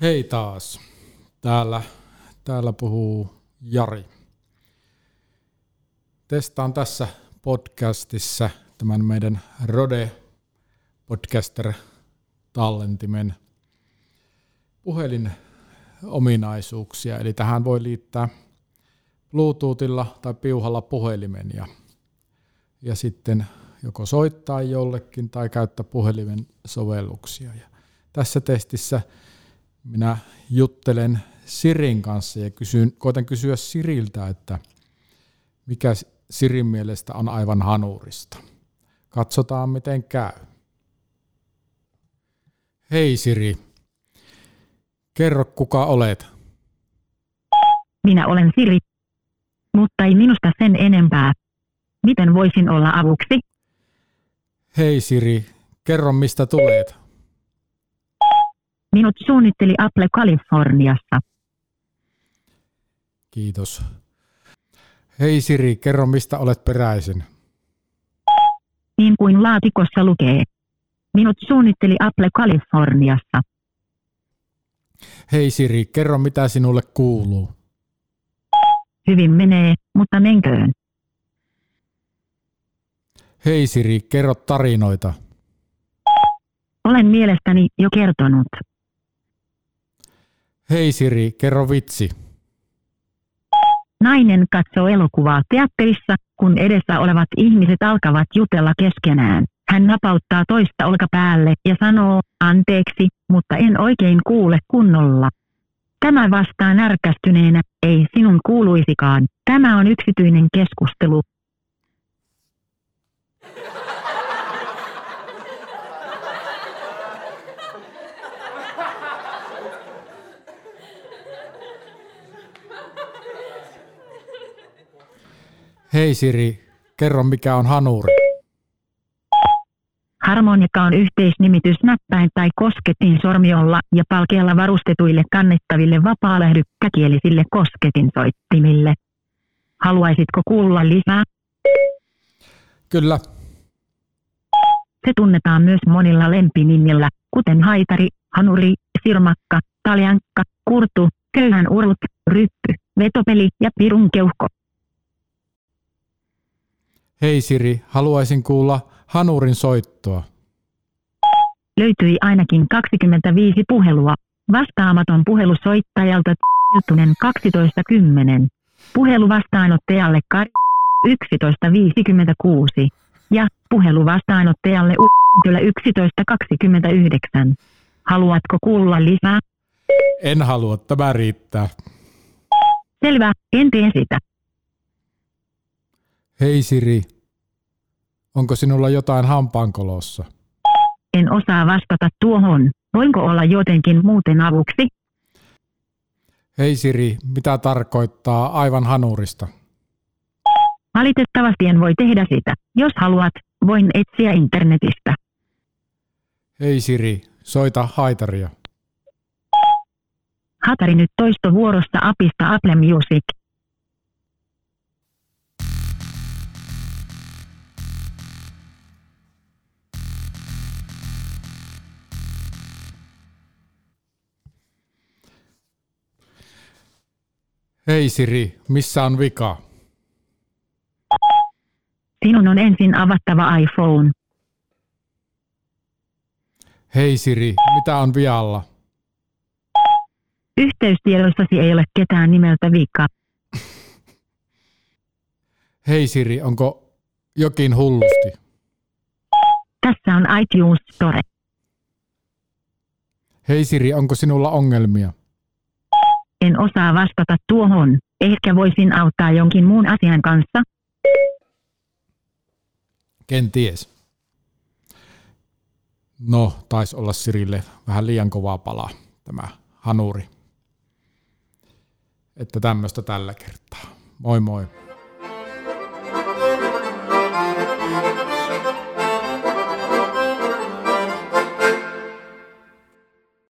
Hei taas. Täällä, täällä puhuu Jari. Testaan tässä podcastissa tämän meidän Rode Podcaster tallentimen puhelin ominaisuuksia. Eli tähän voi liittää Bluetoothilla tai piuhalla puhelimen ja, ja sitten joko soittaa jollekin tai käyttää puhelimen sovelluksia. Ja tässä testissä minä juttelen Sirin kanssa ja kysyn, koitan kysyä Siriltä, että mikä Sirin mielestä on aivan hanurista. Katsotaan miten käy. Hei Siri, kerro kuka olet. Minä olen Siri, mutta ei minusta sen enempää. Miten voisin olla avuksi? Hei Siri, kerro mistä tulet. Minut suunnitteli Apple Kaliforniassa. Kiitos. Hei Siri, kerro mistä olet peräisin. Niin kuin laatikossa lukee. Minut suunnitteli Apple Kaliforniassa. Hei Siri, kerro mitä sinulle kuuluu. Hyvin menee, mutta menköön. Hei Siri, kerro tarinoita. Olen mielestäni jo kertonut. Hei Siri, kerro vitsi. Nainen katsoo elokuvaa teatterissa, kun edessä olevat ihmiset alkavat jutella keskenään. Hän napauttaa toista olkapäälle ja sanoo, anteeksi, mutta en oikein kuule kunnolla. Tämä vastaa närkästyneenä, ei sinun kuuluisikaan. Tämä on yksityinen keskustelu. Hei Siri, kerro mikä on hanuri. Harmonika on yhteisnimitys näppäin tai kosketin sormiolla ja palkealla varustetuille kannettaville vapaalähdykkäkielisille kosketinsoittimille. Haluaisitko kuulla lisää? Kyllä, Se tunnetaan myös monilla lempinimillä, kuten haitari, hanuri, sirmakka, taljankka, kurtu, köyhän urut, ryppy, vetopeli ja pirunkeuhko. Hei Siri, haluaisin kuulla hanurin soittoa. Löytyi ainakin 25 puhelua. Vastaamaton puhelu soittajalta Hiltunen 1210. Puhelu vastaanottajalle Kari 1156. Ja puhelu vastaanottajalle Untylä 1129. Haluatko kuulla lisää? En halua, tämä riittää. Selvä, en tee sitä. Hei Siri, onko sinulla jotain hampaankolossa? En osaa vastata tuohon. Voinko olla jotenkin muuten avuksi? Hei Siri, mitä tarkoittaa aivan hanurista? Valitettavasti en voi tehdä sitä. Jos haluat, voin etsiä internetistä. Hei Siri, soita haitaria. Hatari nyt toistovuorossa apista Apple Music. Hei Siri, missä on vika? Sinun on ensin avattava iPhone. Hei Siri, mitä on vialla? Yhteystiedoissasi ei ole ketään nimeltä Vika. Hei Siri, onko jokin hullusti? Tässä on iTunes Store. Hei Siri, onko sinulla ongelmia? Osaa vastata tuohon. Ehkä voisin auttaa jonkin muun asian kanssa. Kenties. No, taisi olla Sirille vähän liian kovaa palaa tämä hanuri. Että tämmöistä tällä kertaa. Moi moi.